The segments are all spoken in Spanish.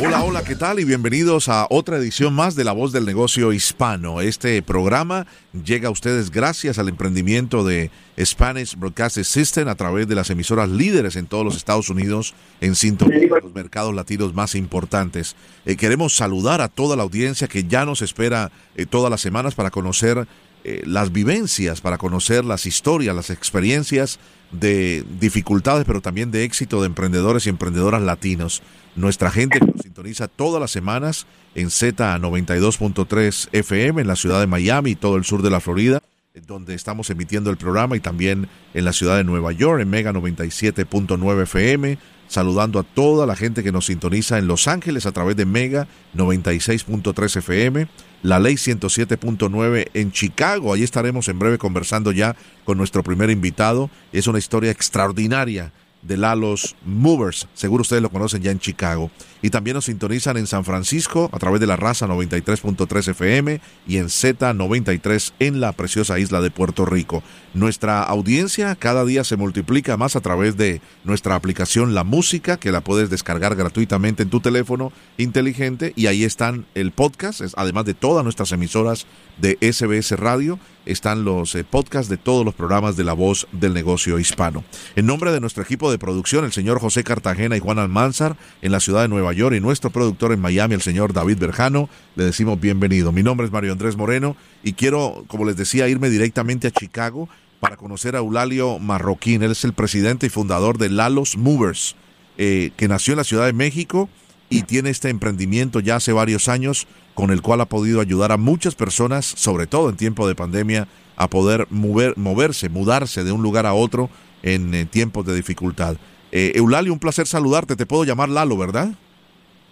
Hola, hola, ¿qué tal? Y bienvenidos a otra edición más de La Voz del Negocio Hispano. Este programa llega a ustedes gracias al emprendimiento de Spanish Broadcast System a través de las emisoras líderes en todos los Estados Unidos en sintonía con los mercados latinos más importantes. Eh, queremos saludar a toda la audiencia que ya nos espera eh, todas las semanas para conocer eh, las vivencias, para conocer las historias, las experiencias de dificultades, pero también de éxito de emprendedores y emprendedoras latinos nuestra gente que nos sintoniza todas las semanas en Z92.3 FM en la ciudad de Miami y todo el sur de la Florida, donde estamos emitiendo el programa y también en la ciudad de Nueva York en Mega 97.9 FM. Saludando a toda la gente que nos sintoniza en Los Ángeles a través de Mega 96.3 FM, la ley 107.9 en Chicago. Ahí estaremos en breve conversando ya con nuestro primer invitado. Es una historia extraordinaria de Lalos Movers. Seguro ustedes lo conocen ya en Chicago. Y también nos sintonizan en San Francisco a través de la raza 93.3 FM y en Z93 en la preciosa isla de Puerto Rico. Nuestra audiencia cada día se multiplica más a través de nuestra aplicación La Música, que la puedes descargar gratuitamente en tu teléfono inteligente. Y ahí están el podcast, además de todas nuestras emisoras de SBS Radio están los eh, podcasts de todos los programas de La Voz del Negocio Hispano. En nombre de nuestro equipo de producción, el señor José Cartagena y Juan Almanzar, en la ciudad de Nueva York, y nuestro productor en Miami, el señor David Berjano, le decimos bienvenido. Mi nombre es Mario Andrés Moreno y quiero, como les decía, irme directamente a Chicago para conocer a Eulalio Marroquín. Él es el presidente y fundador de Lalos Movers, eh, que nació en la Ciudad de México y tiene este emprendimiento ya hace varios años con el cual ha podido ayudar a muchas personas, sobre todo en tiempo de pandemia, a poder mover, moverse, mudarse de un lugar a otro en eh, tiempos de dificultad. Eh, Eulalio, un placer saludarte. Te puedo llamar Lalo, ¿verdad?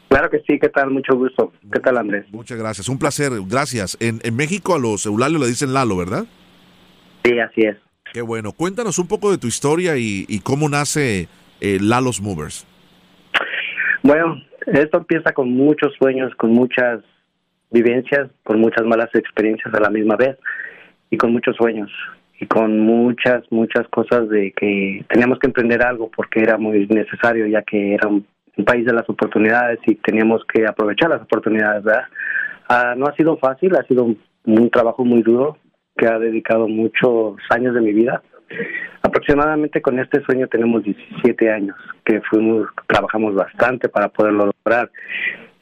Claro que sí, ¿qué tal? Mucho gusto. ¿Qué tal, Andrés? Muchas gracias, un placer, gracias. En, en México a los Eulalio le dicen Lalo, ¿verdad? Sí, así es. Qué bueno. Cuéntanos un poco de tu historia y, cómo nace eh, Lalos Movers. Bueno, esto empieza con muchos sueños, con muchas vivencias, con muchas malas experiencias a la misma vez y con muchos sueños y con muchas, muchas cosas de que teníamos que emprender algo porque era muy necesario ya que era un, país de las oportunidades y teníamos que aprovechar las oportunidades, ¿verdad? Ah, no ha sido fácil, ha sido un, trabajo muy duro que ha dedicado muchos años de mi vida. Aproximadamente con este sueño tenemos 17 años que fuimos, trabajamos bastante para poderlo lograr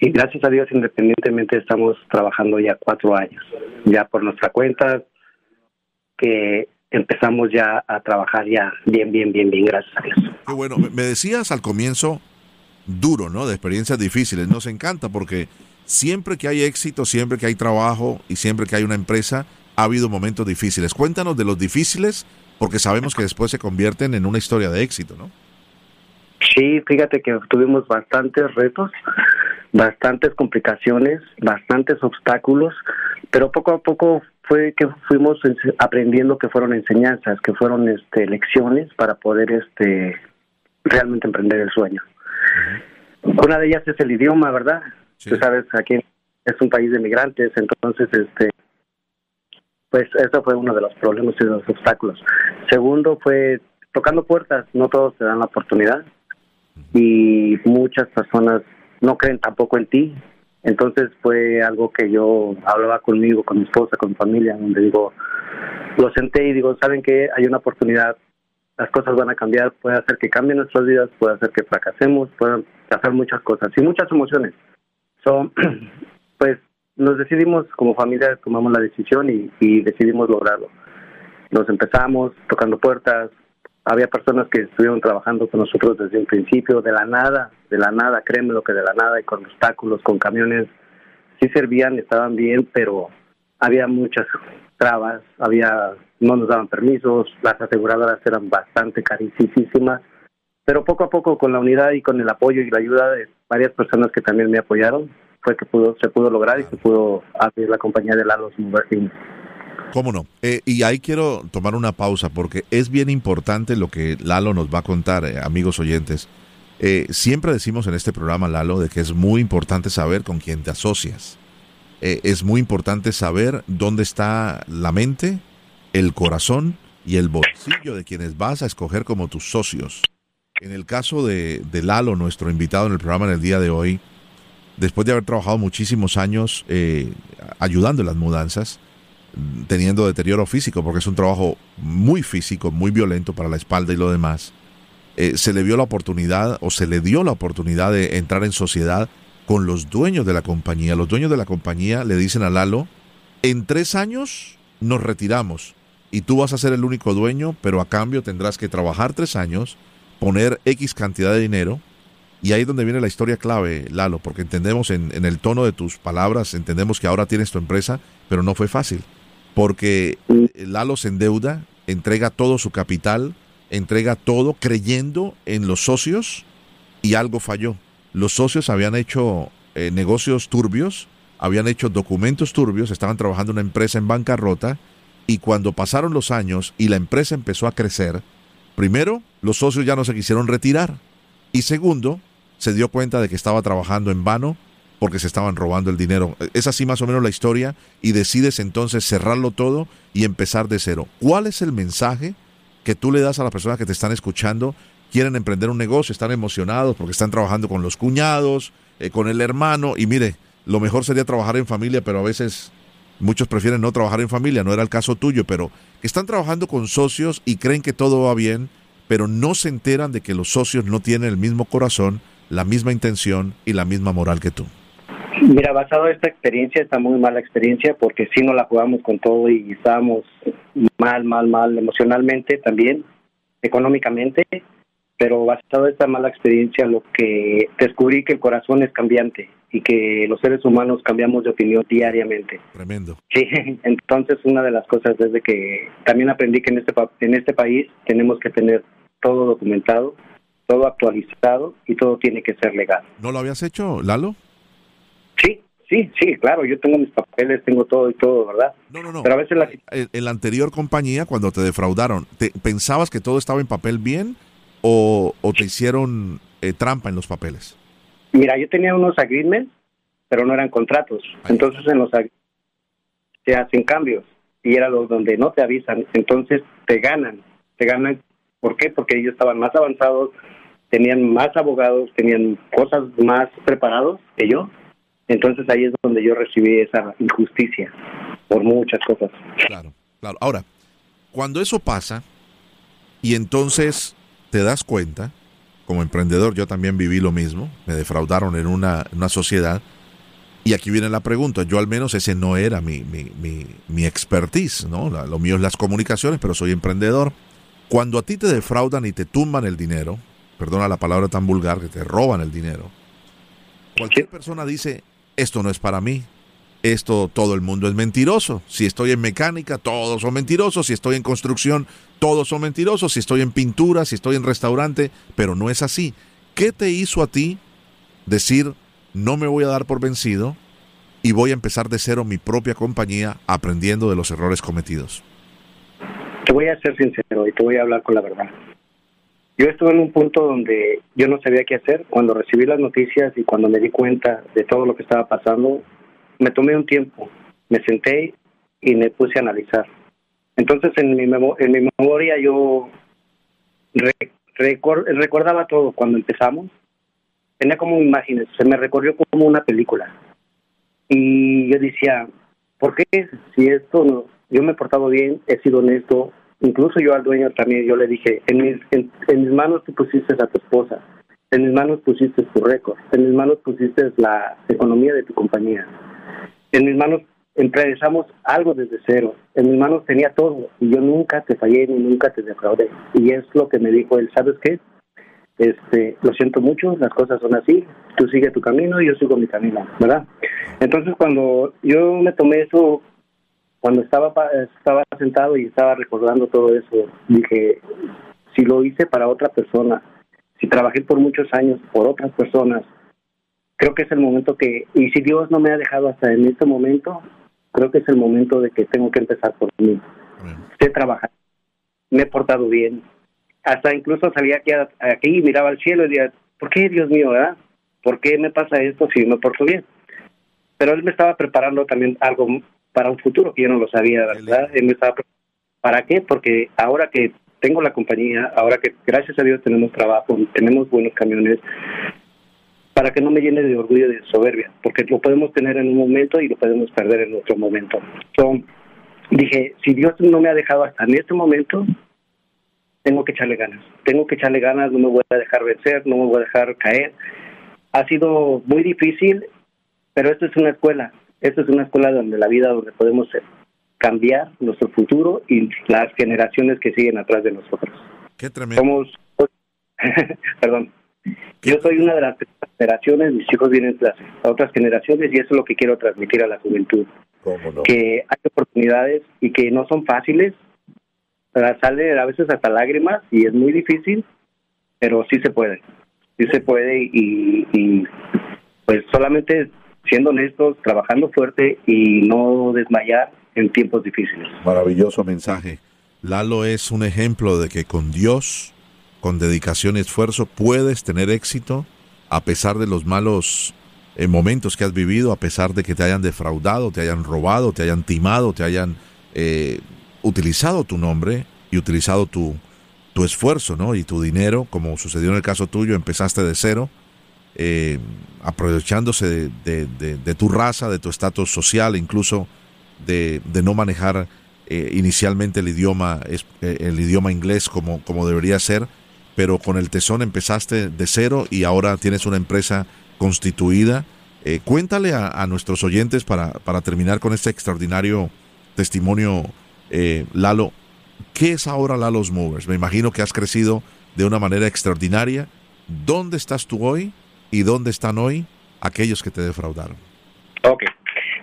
y gracias a Dios, independientemente, estamos trabajando ya cuatro años, ya por nuestra cuenta, que empezamos ya a trabajar ya bien, bien, bien, bien, gracias a Dios. Qué bueno, me decías al comienzo duro, ¿no? De experiencias difíciles. Nos encanta porque siempre que hay éxito, siempre que hay trabajo y siempre que hay una empresa, ha habido momentos difíciles. Cuéntanos de los difíciles porque sabemos que después se convierten en una historia de éxito, ¿no? Sí, fíjate que tuvimos bastantes retos, bastantes complicaciones, bastantes obstáculos, pero poco a poco fue que fuimos aprendiendo que fueron enseñanzas, que fueron este, lecciones para poder este realmente emprender el sueño. Una de ellas es el idioma, ¿verdad? Tú sabes, aquí es un país de migrantes, entonces este pues eso fue uno de los problemas y de los obstáculos. Segundo fue tocando puertas, no todos te dan la oportunidad y muchas personas no creen tampoco en ti. Entonces fue algo que yo hablaba conmigo, con mi esposa, con mi familia, donde digo, lo senté y digo, ¿saben que Hay una oportunidad, las cosas van a cambiar, puede hacer que cambien nuestras vidas, puede hacer que fracasemos, pueden hacer muchas cosas y muchas emociones. So, pues nos decidimos como familia, tomamos la decisión y decidimos lograrlo. Nos empezamos tocando puertas, había personas que estuvieron trabajando con nosotros desde un principio, de la nada, de la nada, créeme lo que de la nada, y con obstáculos, con camiones, sí servían, estaban bien, pero había muchas trabas, había no nos daban permisos, las aseguradoras eran bastante carísimas, pero poco a poco con la unidad y con el apoyo y la ayuda de varias personas que también me apoyaron, fue que pudo, se pudo lograr y se pudo abrir la compañía de Lalo ¿Cómo no? Eh, y ahí quiero tomar una pausa porque es bien importante lo que Lalo nos va a contar, eh, amigos oyentes. Eh, siempre decimos en este programa, Lalo, de que es muy importante saber con quién te asocias. es muy importante saber dónde está la mente, el corazón y el bolsillo de quienes vas a escoger como tus socios. En el caso de, de Lalo, nuestro invitado en el programa en el día de hoy, después de haber trabajado muchísimos años ayudando en las mudanzas, teniendo deterioro físico, porque es un trabajo muy físico, muy violento para la espalda y lo demás, eh, se le vio la oportunidad o se le dio la oportunidad de entrar en sociedad con los dueños de la compañía. Los dueños de la compañía le dicen a Lalo, en tres años nos retiramos y tú vas a ser el único dueño, pero a cambio tendrás que trabajar tres años, poner X cantidad de dinero. Y ahí es donde viene la historia clave, Lalo, porque entendemos en, en el tono de tus palabras, entendemos que ahora tienes tu empresa, pero no fue fácil porque Lalo se endeuda, entrega todo su capital, entrega todo creyendo en los socios y algo falló. Los socios habían hecho eh, negocios turbios, habían hecho documentos turbios, estaban trabajando en una empresa en bancarrota y cuando pasaron los años y la empresa empezó a crecer, primero, los socios ya no se quisieron retirar y segundo, se dio cuenta de que estaba trabajando en vano porque se estaban robando el dinero. Es así más o menos la historia y decides entonces cerrarlo todo y empezar de cero. ¿Cuál es el mensaje que tú le das a las personas que te están escuchando? Quieren emprender un negocio, están emocionados porque están trabajando con los cuñados, eh, con el hermano y mire, lo mejor sería trabajar en familia, pero a veces muchos prefieren no trabajar en familia, no era el caso tuyo, pero están trabajando con socios y creen que todo va bien, pero no se enteran de que los socios no tienen el mismo corazón, la misma intención y la misma moral que tú. Mira, basado en esta experiencia, está muy mala experiencia porque si no la jugamos con todo y estábamos mal, mal, mal emocionalmente también, económicamente, pero basado en esta mala experiencia lo que descubrí que el corazón es cambiante y que los seres humanos cambiamos de opinión diariamente. Tremendo. Sí, entonces una de las cosas es de que también aprendí que en este en este país tenemos que tener todo documentado, todo actualizado y todo tiene que ser legal. ¿No lo habías hecho, Lalo? Sí, sí, claro, yo tengo mis papeles, tengo todo y todo, ¿verdad? No, no, no. Pero a veces la... En, la anterior compañía, cuando te defraudaron, ¿te, ¿pensabas que todo estaba en papel bien o, te hicieron eh, trampa en los papeles? Mira, yo tenía unos agreements, pero no eran contratos. Entonces en los se hacen cambios y era los donde no te avisan. Entonces te ganan, te ganan. ¿Por qué? Porque ellos estaban más avanzados, tenían más abogados, tenían cosas más preparados que yo entonces ahí es donde yo recibí esa injusticia por muchas cosas. Claro, claro. Ahora, cuando eso pasa y entonces te das cuenta, como emprendedor yo también viví lo mismo, me defraudaron en una, una sociedad y aquí viene la pregunta, yo al menos ese no era mi, mi, mi, mi expertise, ¿no? lo mío es las comunicaciones, pero soy emprendedor. Cuando a ti te defraudan y te tumban el dinero, perdona la palabra tan vulgar, que te roban el dinero, cualquier persona dice, esto no es para mí. Esto todo el mundo es mentiroso. Si estoy en mecánica, todos son mentirosos. Si estoy en construcción, todos son mentirosos. Si estoy en pintura, si estoy en restaurante, pero no es así. ¿Qué te hizo a ti decir, no me voy a dar por vencido y voy a empezar de cero mi propia compañía aprendiendo de los errores cometidos? Te voy a ser sincero y te voy a hablar con la verdad. Yo estuve en un punto donde yo no sabía qué hacer. Cuando recibí las noticias y cuando me di cuenta de todo lo que estaba pasando, me tomé un tiempo, me senté y me puse a analizar. Entonces en mi, en mi memoria yo recordaba todo cuando empezamos. Tenía como imágenes, se me recorrió como una película. Y yo decía, ¿por qué si esto no, yo me he portado bien, he sido honesto, Incluso yo al dueño también, yo le dije, en mis, en, mis manos tú pusiste a tu esposa, en mis manos pusiste tu récord, en mis manos pusiste la economía de tu compañía, en mis manos empezamos algo desde cero, en mis manos tenía todo y yo nunca te fallé ni nunca te defraudé. Y es lo que me dijo él, ¿sabes qué? Este, lo siento mucho, las cosas son así, tú sigue tu camino y yo sigo mi camino, ¿verdad? Entonces cuando yo me tomé eso cuando estaba estaba sentado y estaba recordando todo eso, dije, si lo hice para otra persona, si trabajé por muchos años por otras personas, creo que es el momento que, y si Dios no me ha dejado hasta en este momento, creo que es el momento de que tengo que empezar por mí. Sé trabajar, me he portado bien, hasta incluso salía aquí, aquí y miraba al cielo y decía, ¿por qué Dios mío, verdad? ¿Por qué me pasa esto si me porto bien? Pero él me estaba preparando también algo para un futuro que yo no lo sabía, ¿verdad? Él me estaba ¿Para qué? Porque ahora que tengo la compañía, ahora que gracias a Dios tenemos trabajo, tenemos buenos camiones, para que no me llene de orgullo y de soberbia, porque lo podemos tener en un momento y lo podemos perder en otro momento. So, dije, si Dios no me ha dejado hasta en este momento, tengo que echarle ganas, tengo que echarle ganas, no me voy a dejar vencer, no me voy a dejar caer. Ha sido muy difícil, pero esto es una escuela, esto es una escuela donde la vida, donde podemos cambiar nuestro futuro y las generaciones que siguen atrás de nosotros. Qué tremendo. Somos, perdón, yo soy una de las generaciones, mis hijos vienen de otras generaciones y eso es lo que quiero transmitir a la juventud. Que hay oportunidades y que no son fáciles, sale a veces hasta lágrimas y es muy difícil, pero sí se puede, sí se puede y, y pues solamente siendo honestos, trabajando fuerte y no desmayar en tiempos difíciles. Maravilloso mensaje. Lalo es un ejemplo de que con Dios, con dedicación y esfuerzo, puedes tener éxito a pesar de los malos eh, momentos que has vivido, a pesar de que te hayan defraudado, te hayan robado, te hayan timado, te hayan eh, utilizado tu nombre y utilizado tu, tu esfuerzo ¿no? y tu dinero, como sucedió en el caso tuyo, empezaste de cero, eh, aprovechándose de, de, tu raza, de tu estatus social, incluso de, no manejar eh, inicialmente el idioma, eh, el idioma inglés como, como debería ser, pero con el tesón empezaste de cero y ahora tienes una empresa constituida. Eh, cuéntale a, nuestros oyentes para, para, terminar con este extraordinario testimonio, Lalo, ¿qué es ahora Lalo's Movers? Me imagino que has crecido de una manera extraordinaria. ¿Dónde estás tú hoy y dónde están hoy aquellos que te defraudaron? Ok,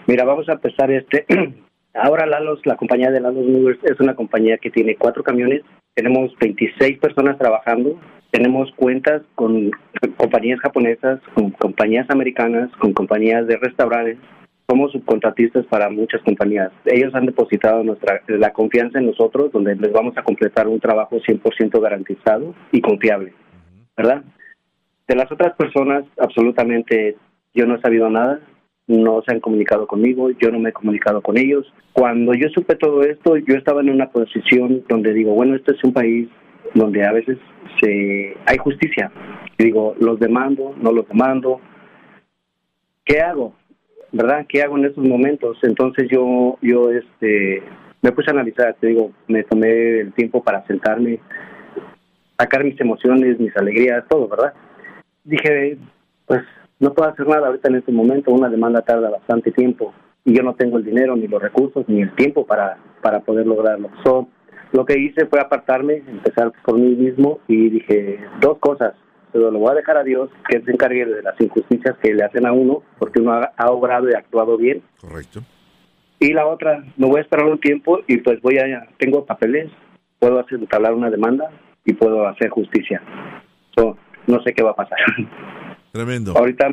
Mira, vamos a empezar este. Ahora Lalos, la compañía de Lalos Movers es una compañía que tiene cuatro camiones. Tenemos 26 personas trabajando. Tenemos cuentas con compañías japonesas, con compañías americanas, con compañías de restaurantes. Somos subcontratistas para muchas compañías. Ellos han depositado nuestra la confianza en nosotros, donde les vamos a completar un trabajo 100% garantizado y confiable, ¿verdad? De las otras personas, absolutamente yo no he sabido nada no se han comunicado conmigo, yo no me he comunicado con ellos. Cuando yo supe todo esto, yo estaba en una posición donde digo, bueno, este es un país donde a veces se hay justicia. digo, los demando, no los demando. ¿Qué hago? ¿Verdad? ¿Qué hago en esos momentos? Entonces yo yo este me puse a analizar, te digo, me tomé el tiempo para sentarme, sacar mis emociones, mis alegrías, todo, ¿verdad? Dije, pues no puedo hacer nada ahorita en este momento, una demanda tarda bastante tiempo y yo no tengo el dinero, ni los recursos, ni el tiempo para, para poder lograrlo. So, lo que hice fue apartarme, empezar por mí mismo y dije dos cosas. Pero lo voy a dejar a Dios que se encargue de las injusticias que le hacen a uno, porque uno ha, ha obrado y actuado bien. Correcto. Y la otra, me voy a esperar un tiempo y pues voy a, tengo papeles, puedo hacer, hablar una demanda y puedo hacer justicia. So, no sé qué va a pasar. Tremendo. Ahorita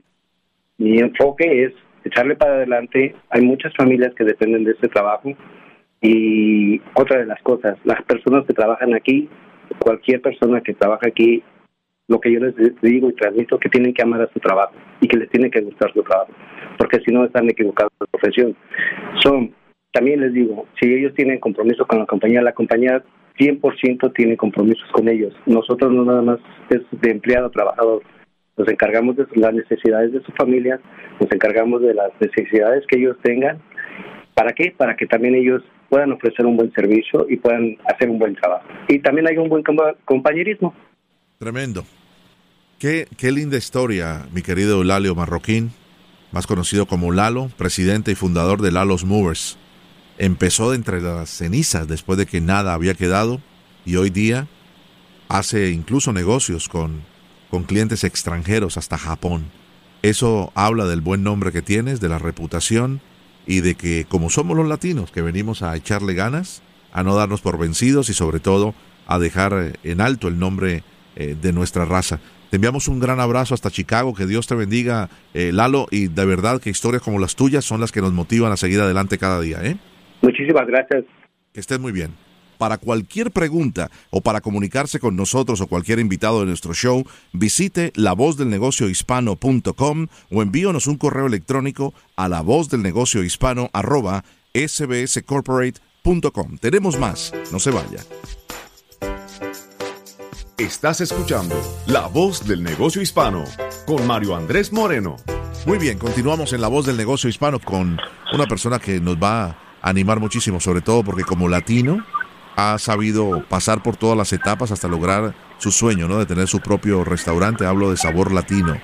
mi enfoque es echarle para adelante. Hay muchas familias que dependen de este trabajo. Y otra de las cosas, las personas que trabajan aquí, cualquier persona que trabaja aquí, lo que yo les digo y transmito que tienen que amar a su trabajo y que les tiene que gustar su trabajo, porque si no están equivocados en su profesión. Son, también les digo, si ellos tienen compromiso con la compañía, la compañía 100% tiene compromisos con ellos. Nosotros no nada más es de empleado trabajador nos encargamos de las necesidades de su familia, nos encargamos de las necesidades que ellos tengan. ¿Para qué? Para que también ellos puedan ofrecer un buen servicio y puedan hacer un buen trabajo. Y también hay un buen compañerismo. Tremendo. Qué, qué linda historia, mi querido Lalio Marroquín, más conocido como Lalo, presidente y fundador de Lalo's Movers. Empezó entre las cenizas después de que nada había quedado y hoy día hace incluso negocios con con clientes extranjeros hasta Japón. Eso habla del buen nombre que tienes, de la reputación y de que como somos los latinos que venimos a echarle ganas, a no darnos por vencidos y sobre todo a dejar en alto el nombre eh, de nuestra raza. Te enviamos un gran abrazo hasta Chicago, que Dios te bendiga, eh, Lalo, y de verdad que historias como las tuyas son las que nos motivan a seguir adelante cada día. ¿eh? Muchísimas gracias. Que estés muy bien. Para cualquier pregunta o para comunicarse con nosotros o cualquier invitado de nuestro show, visite lavozdelnegociohispano.com o envíonos un correo electrónico a lavozdelnegociohispano arroba sbscorporate.com. Tenemos más, no se vaya. Estás escuchando La Voz del Negocio Hispano con Mario Andrés Moreno. Muy bien, continuamos en La Voz del Negocio Hispano con una persona que nos va a animar muchísimo, sobre todo porque como latino ha sabido pasar por todas las etapas hasta lograr su sueño, ¿no? De tener su propio restaurante. Hablo de Sabor Latino,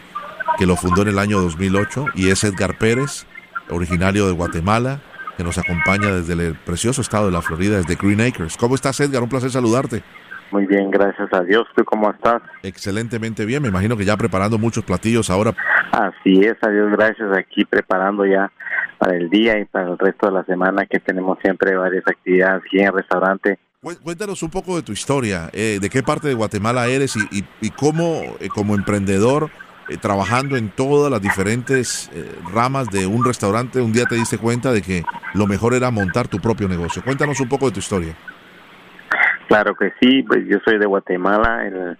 que lo fundó en el año 2008 y es Edgar Pérez, originario de Guatemala, que nos acompaña desde el precioso estado de la Florida, desde Green Acres. ¿Cómo estás, Edgar? Un placer saludarte. Muy bien, gracias a Dios. ¿Tú cómo estás? Excelentemente bien. Me imagino que ya preparando muchos platillos ahora. Así es, a Dios gracias. Aquí preparando ya para el día y para el resto de la semana que tenemos siempre varias actividades aquí en el restaurante. Cuéntanos un poco de tu historia, eh, de qué parte de Guatemala eres y, y, cómo eh, como emprendedor, eh, trabajando en todas las diferentes ramas de un restaurante, un día te diste cuenta de que lo mejor era montar tu propio negocio. Cuéntanos un poco de tu historia. Claro que sí, pues yo soy de Guatemala, el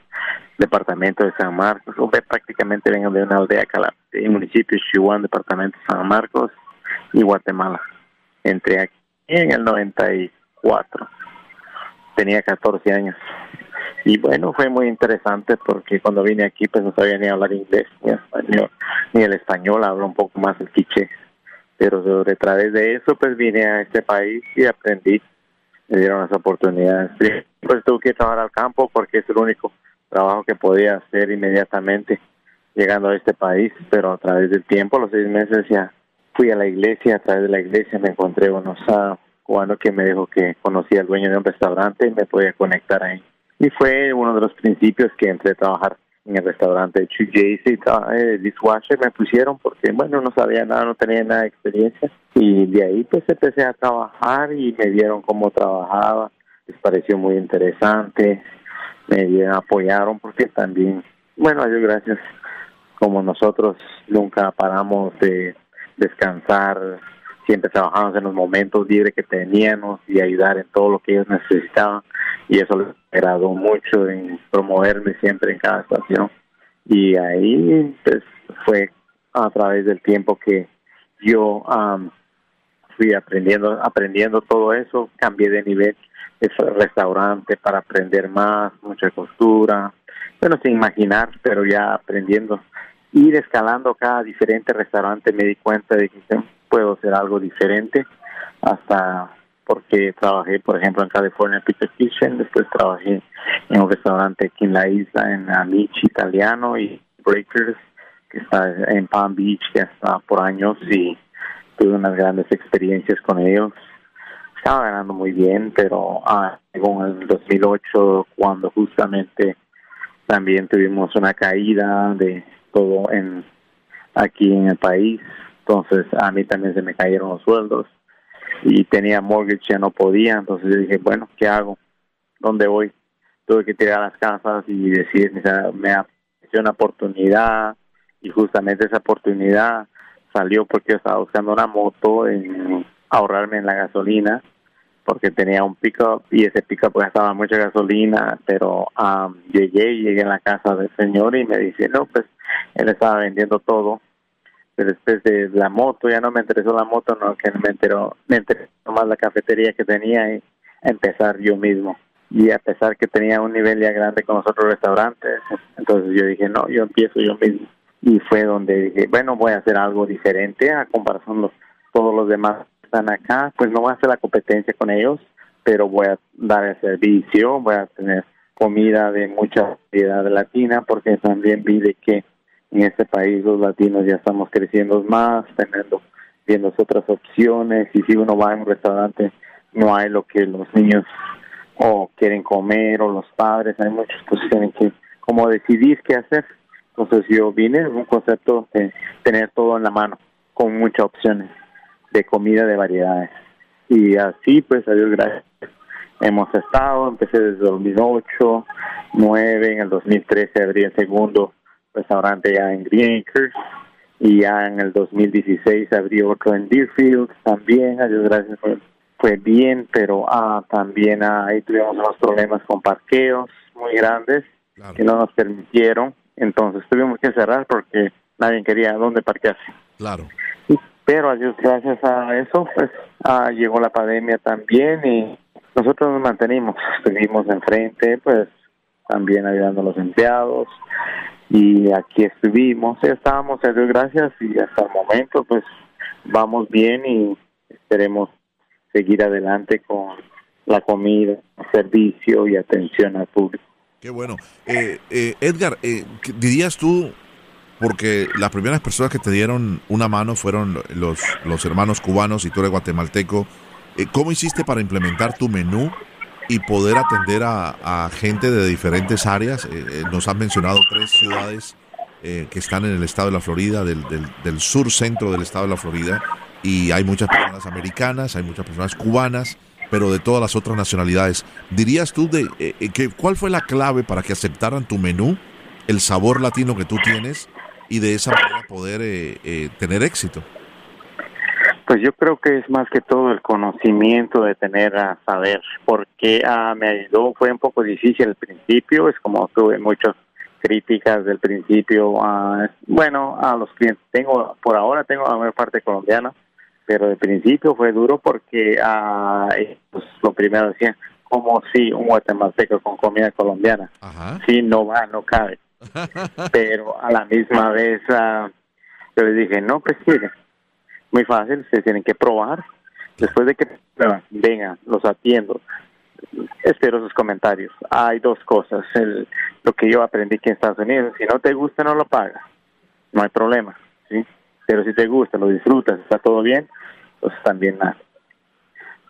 departamento de San Marcos, prácticamente vengo de una aldea, el municipio de Chihuahua, departamento de San Marcos y Guatemala. Entré aquí en el 94, tenía 14 años. Y bueno, fue muy interesante porque cuando vine aquí pues no sabía ni hablar inglés ni español, ni el español, hablo un poco más el quiche. Pero sobre través de eso pues vine a este país y aprendí me dieron las oportunidades. Pues tuve que trabajar al campo porque es el único trabajo que podía hacer inmediatamente llegando a este país, pero a través del tiempo, los seis meses ya fui a la iglesia, a través de la iglesia me encontré unos cubanos que me dijo que conocía al dueño de un restaurante y me podía conectar ahí. Y fue uno de los principios que entré a trabajar en el restaurante de JC, eh, dishwasher me pusieron porque, bueno, no sabía nada, no tenía nada de experiencia. Y de ahí pues empecé a trabajar y me vieron cómo trabajaba, les pareció muy interesante, me apoyaron porque también, bueno, Dios gracias, como nosotros nunca paramos de descansar, siempre trabajamos en los momentos libres que teníamos y ayudar en todo lo que ellos necesitaban. Y eso les agradó mucho en promoverme siempre en cada estación. Y ahí pues fue a través del tiempo que yo fui aprendiendo aprendiendo todo eso. Cambié de nivel de restaurante para aprender más mucha costura. Bueno sin imaginar pero ya aprendiendo ir escalando cada diferente restaurante me di cuenta de que puedo hacer algo diferente hasta porque trabajé por ejemplo en California Pizza Kitchen después trabajé en un restaurante aquí en la isla en Amici italiano y Breakers que está en Palm Beach que está por años y tuve unas grandes experiencias con ellos. Estaba ganando muy bien pero ah, en el 2008 cuando justamente también tuvimos una caída de todo en aquí en el país entonces a mí también se me cayeron los sueldos y tenía mortgage, ya no podía, entonces yo dije, bueno, ¿qué hago? ¿Dónde voy? Tuve que tirar las casas y decir, me apareció una oportunidad y justamente esa oportunidad salió porque estaba buscando una moto en ahorrarme en la gasolina porque tenía un pickup y ese pickup pues gastaba mucha gasolina, pero um, llegué llegué a la casa del señor y me dice, no, pues él estaba vendiendo todo pero después de la moto ya no me interesó la moto no que me enteró me interesó más la cafetería que tenía y empezar yo mismo. Y a pesar que tenía un nivel ya grande con los otros restaurantes entonces yo dije no yo empiezo yo mismo y fue donde dije bueno voy a hacer algo diferente a comparación los todos los demás están acá pues no voy a hacer la competencia con ellos pero voy a dar el servicio voy a tener comida de mucha variedad latina porque también vi de que en este país los latinos ya estamos creciendo más, teniendo viendo otras opciones y si uno va a un restaurante no hay lo que los niños o quieren comer o los padres, hay muchos pues tienen que como decidir qué hacer. Entonces yo vine un concepto de tener todo en la mano, con muchas opciones de comida de variedades. Y así pues a Dios gracias hemos estado, empecé desde 2008, 9, en el 2013 abrí el segundo restaurante ya en Green Acres y ya en el 2016 abrí otro en Deerfield también, a Dios gracias fue, bien, pero ah, también ah, ahí tuvimos unos problemas con parqueos muy grandes que no nos permitieron, entonces tuvimos que cerrar porque nadie quería dónde parquearse. Claro. Pero gracias a eso, pues ah, llegó la pandemia también y nosotros nos mantenimos, estuvimos enfrente, pues también ayudando a los empleados y aquí estuvimos, estábamos a Dios gracias y hasta el momento pues vamos bien y esperemos seguir adelante con la comida, servicio y atención al público. Qué bueno. Eh, eh, Edgar, eh, dirías tú, porque las primeras personas que te dieron una mano fueron los, los hermanos cubanos y tú eres guatemalteco, ¿cómo hiciste para implementar tu menú y poder atender a, gente de diferentes áreas? nos han mencionado tres ciudades que están en el estado de la Florida, del, del, sur centro del estado de la Florida, y hay muchas personas americanas, hay muchas personas cubanas pero de todas las otras nacionalidades. ¿Dirías tú de eh, eh, que cuál fue la clave para que aceptaran tu menú, el sabor latino que tú tienes y de esa manera poder eh, tener éxito? Pues yo creo que es más que todo el conocimiento de tener a saber, porque ah, me ayudó, fue un poco difícil al principio, es como tuve muchas críticas del principio, a, bueno, a los clientes, tengo, por ahora tengo la mayor parte colombiana, pero de principio fue duro porque ah, pues, lo primero decía como si un guatemalteco con comida colombiana, sí, no va, no cabe. Pero a la misma vez ah, yo les dije, no, pues sí, muy fácil, se tienen que probar. Después de que vengan, los atiendo. Espero sus comentarios. Hay dos cosas. El, lo que yo aprendí aquí en Estados Unidos, si no te gusta, no lo pagas. No hay problema. ¿sí? Pero si te gusta, lo disfrutas, está todo bien, pues también nada.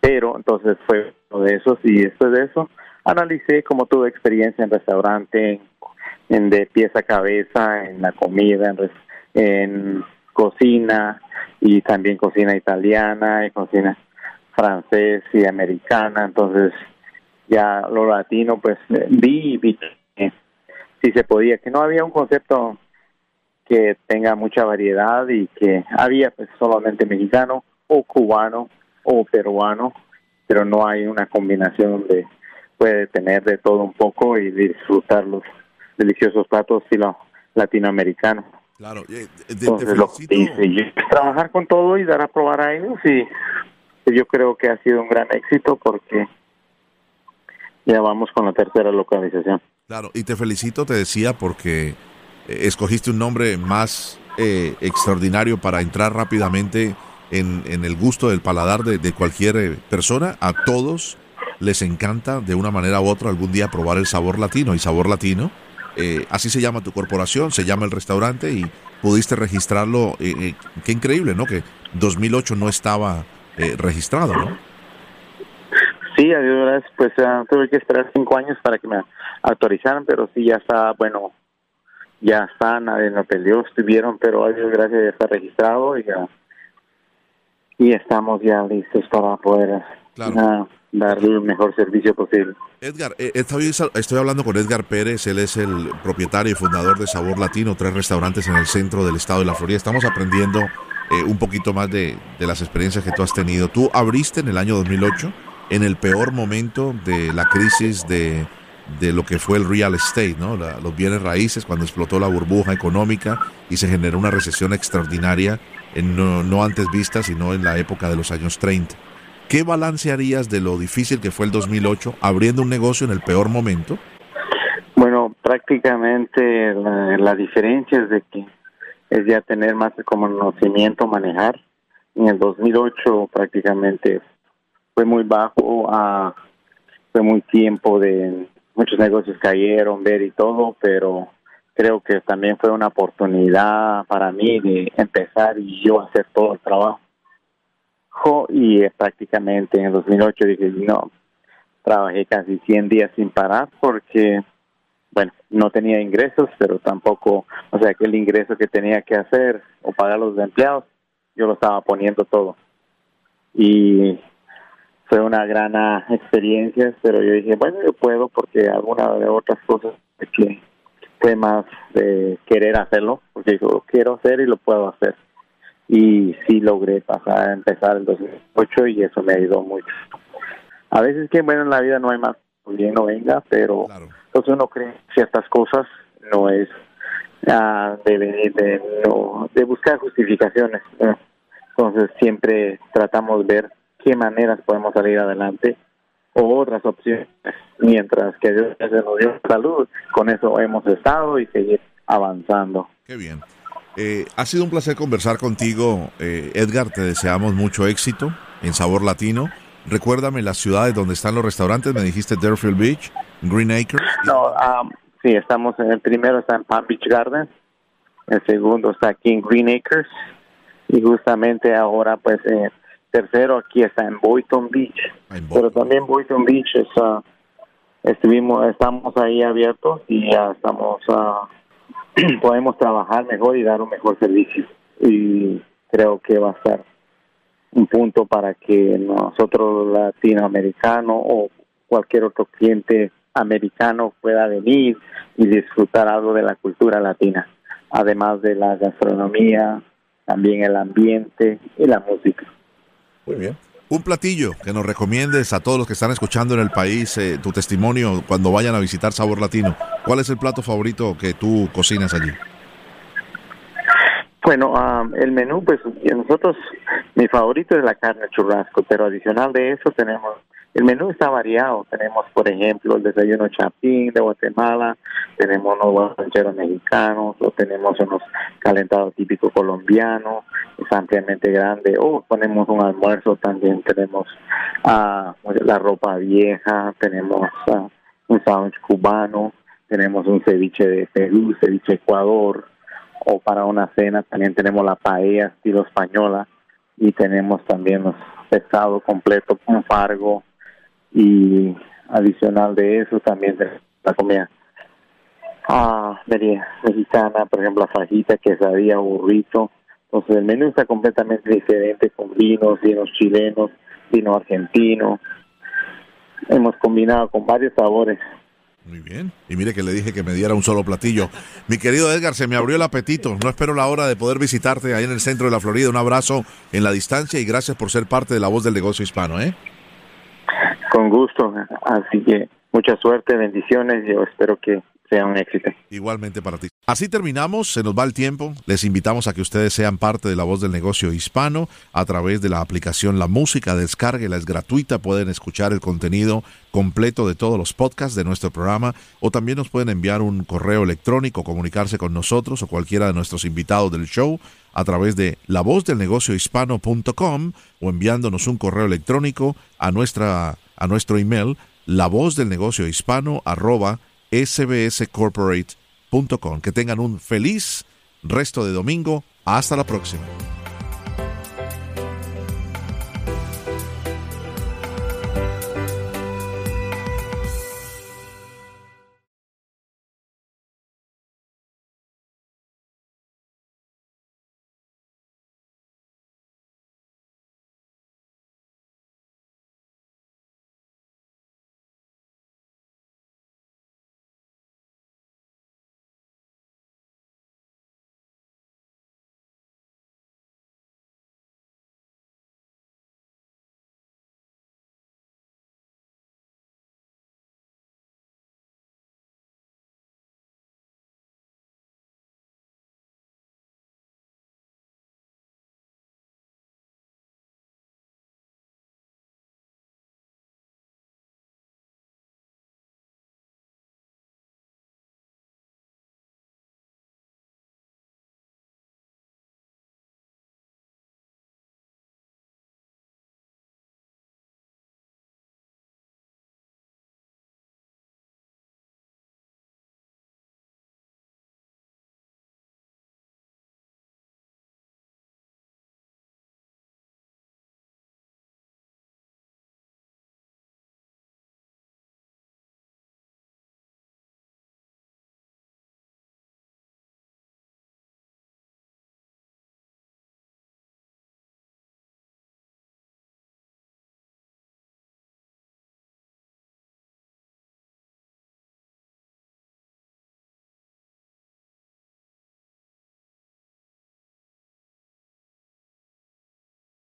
Pero entonces fue uno de esos y después de eso analicé como tuve experiencia en restaurante, en, de pieza a cabeza, en la comida, en, cocina y también cocina italiana y cocina francés y americana. Entonces ya lo latino pues eh, vi vi si se podía, que no había un concepto que tenga mucha variedad y que había pues solamente mexicano o cubano o peruano, pero no hay una combinación donde puede tener de todo un poco y disfrutar los deliciosos platos estilo latinoamericano. Claro, eh, trabajar con todo y dar a probar a ellos y yo creo que ha sido un gran éxito porque ya vamos con la tercera localización. Claro, y te felicito, te decía, porque eh, escogiste un nombre más eh, extraordinario para entrar rápidamente en, el gusto del paladar de, cualquier eh, persona. A todos les encanta de una manera u otra algún día probar el sabor latino. Y sabor latino, eh, así se llama tu corporación, se llama el restaurante y pudiste registrarlo. Eh, qué increíble, ¿no? Que 2008 no estaba registrado, ¿no? Sí, adiós, gracias. Pues tuve que esperar cinco años para que me autorizaran, pero sí, ya está, bueno, ya está, nadie me peleó, estuvieron, pero adiós, gracias, ya está registrado y ya y estamos ya listos para poder ah, dar el mejor servicio posible. Edgar, eh, estoy, hablando con Edgar Pérez, él es el propietario y fundador de Sabor Latino, tres restaurantes en el centro del estado de la Florida. Estamos aprendiendo eh, un poquito más de, las experiencias que tú has tenido. Tú abriste en el año 2008, en el peor momento de la crisis de, lo que fue el real estate, ¿no? los bienes raíces, cuando explotó la burbuja económica y se generó una recesión extraordinaria no, antes vista, sino en la época de los años 30. ¿Qué balance harías de lo difícil que fue el 2008 abriendo un negocio en el peor momento? Bueno, prácticamente la, diferencia es de que es ya tener más conocimiento, manejar. En el 2008 prácticamente fue muy bajo, ah, fue muy tiempo de muchos negocios cayeron, ver y todo, pero creo que también fue una oportunidad para mí de empezar y yo hacer todo el trabajo. Y eh, prácticamente en el 2008 dije, no, trabajé casi 100 días sin parar porque, bueno, no tenía ingresos, pero tampoco, o sea, que el ingreso que tenía que hacer o pagar los empleados, yo lo estaba poniendo todo. Y fue una gran experiencia, pero yo dije, bueno, yo puedo porque alguna de otras cosas que fue más de querer hacerlo, porque yo lo quiero hacer y lo puedo hacer. Y sí logré pasar a empezar el 2008 y eso me ayudó mucho. A veces que, bueno, en la vida no hay más, bien no venga, pero entonces uno cree ciertas cosas, no es uh, de, de, no, de buscar justificaciones. Entonces siempre tratamos de ver qué maneras podemos salir adelante o otras opciones, mientras que Dios nos dio salud, con eso hemos estado y seguir avanzando. Qué bien. Eh, ha sido un placer conversar contigo, eh, Edgar. Te deseamos mucho éxito en Sabor Latino. Recuérdame las ciudades donde están los restaurantes. Me dijiste Deerfield Beach, Green Acres. No, um, sí, estamos en el primero está en Palm Beach Gardens, el segundo está aquí en Green Acres y justamente ahora pues eh, tercero aquí está en Boynton Beach. Pero también Boynton Beach es, uh, estuvimos, estamos ahí abiertos y ya estamos, uh, podemos trabajar mejor y dar un mejor servicio. Y creo que va a ser un punto para que nosotros latinoamericanos o cualquier otro cliente americano pueda venir y disfrutar algo de la cultura latina, además de la gastronomía, también el ambiente y la música. Muy bien. Un platillo que nos recomiendes a todos los que están escuchando en el país, eh, tu testimonio cuando vayan a visitar Sabor Latino. ¿Cuál es el plato favorito que tú cocinas allí? Bueno, el menú, pues nosotros, mi favorito es la carne churrasco, pero adicional de eso tenemos el menú está variado. Tenemos, por ejemplo, el desayuno chapín de Guatemala, tenemos unos rancheros mexicanos, o tenemos unos calentados típicos colombianos, es ampliamente grande. O ponemos un almuerzo también, tenemos uh, la ropa vieja, tenemos uh, un sándwich cubano, tenemos un ceviche de Perú, ceviche Ecuador, o para una cena también tenemos la paella estilo española y tenemos también los pescados completos con fargo, y adicional de eso también la comida ah, mexicana, por ejemplo la fajita, quesadilla, burrito. Entonces el menú está completamente diferente con vinos, vinos chilenos, vino argentino. Hemos combinado con varios sabores. Muy bien. Y mire que le dije que me diera un solo platillo. Mi querido Edgar, se me abrió el apetito. No espero la hora de poder visitarte ahí en el centro de la Florida. Un abrazo en la distancia y gracias por ser parte de la voz del negocio hispano, ¿eh? Con gusto, así que mucha suerte, bendiciones, yo espero que sea un éxito. Igualmente para ti. Así terminamos, se nos va el tiempo. Les invitamos a que ustedes sean parte de la voz del negocio hispano a través de la aplicación La Música. Descárguela, es gratuita. Pueden escuchar el contenido completo de todos los podcasts de nuestro programa o también nos pueden enviar un correo electrónico, comunicarse con nosotros o cualquiera de nuestros invitados del show a través de la voz del negocio hispano.com o enviándonos un correo electrónico a nuestra a nuestro email la voz del negocio hispano arroba sbscorporate.com. Que tengan un feliz resto de domingo. Hasta la próxima.